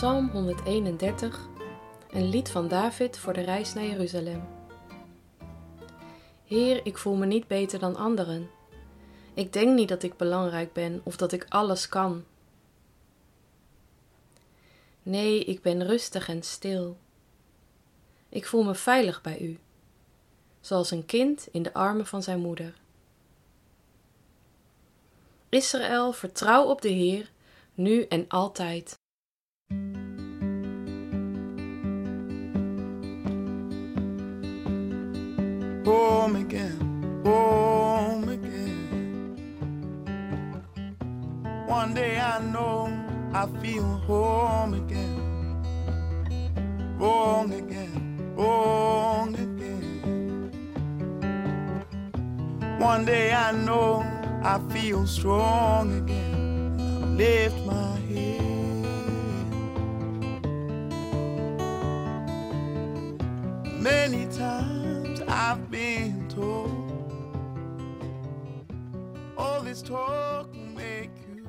Psalm 131, een lied van David voor de reis naar Jeruzalem. Heer, ik voel me niet beter dan anderen. Ik denk niet dat ik belangrijk ben of dat ik alles kan. Nee, ik ben rustig en stil. Ik voel me veilig bij u, zoals een kind in de armen van zijn moeder. Israël, vertrouw op de Heer, nu en altijd. Home again, home again. One day I know I feel home again, wrong again, wrong again. One day I know I feel strong again. I lift my I've all this talk make you.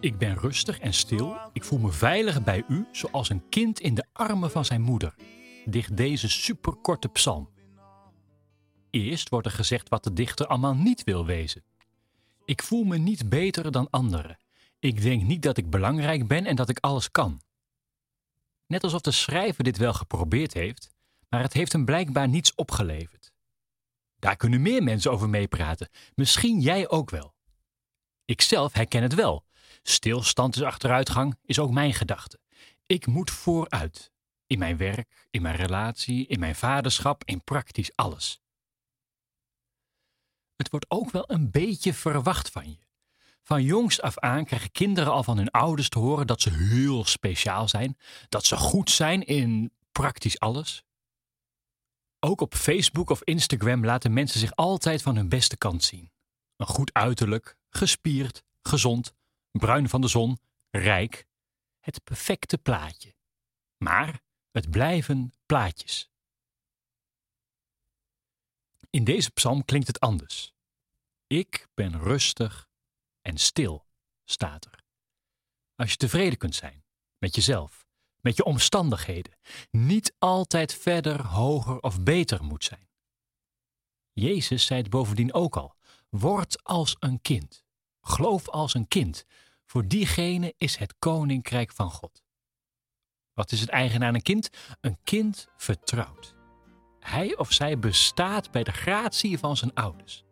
Ik ben rustig en stil. Ik voel me veilig bij u, zoals een kind in de armen van zijn moeder. Dicht deze superkorte psalm. Eerst wordt er gezegd wat de dichter allemaal niet wil wezen. Ik voel me niet beter dan anderen. Ik denk niet dat ik belangrijk ben en dat ik alles kan. Net alsof de schrijver dit wel geprobeerd heeft, maar het heeft hem blijkbaar niets opgeleverd. Daar kunnen meer mensen over meepraten, misschien jij ook wel. Ikzelf herken het wel. Stilstand is achteruitgang, is ook mijn gedachte. Ik moet vooruit. In mijn werk, in mijn relatie, in mijn vaderschap, in praktisch alles. Het wordt ook wel een beetje verwacht van je. Van jongs af aan krijgen kinderen al van hun ouders te horen dat ze heel speciaal zijn, dat ze goed zijn in praktisch alles. Ook op Facebook of Instagram laten mensen zich altijd van hun beste kant zien. Een goed uiterlijk, gespierd, gezond, bruin van de zon, rijk. Het perfecte plaatje. Maar het blijven plaatjes. In deze psalm klinkt het anders. Ik ben rustig en stil, staat er. Als je tevreden kunt zijn met jezelf, met je omstandigheden, niet altijd verder, hoger of beter moet zijn. Jezus zei het bovendien ook al: word als een kind. Geloof als een kind. Voor diegene is het koninkrijk van God. Wat is het eigen aan een kind? Een kind vertrouwt. Hij of zij bestaat bij de gratie van zijn ouders.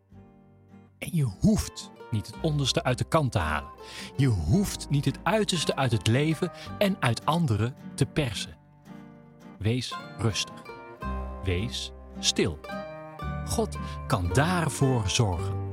En je hoeft niet het onderste uit de kant te halen. Je hoeft niet het uiterste uit het leven en uit anderen te persen. Wees rustig. Wees stil. God kan daarvoor zorgen.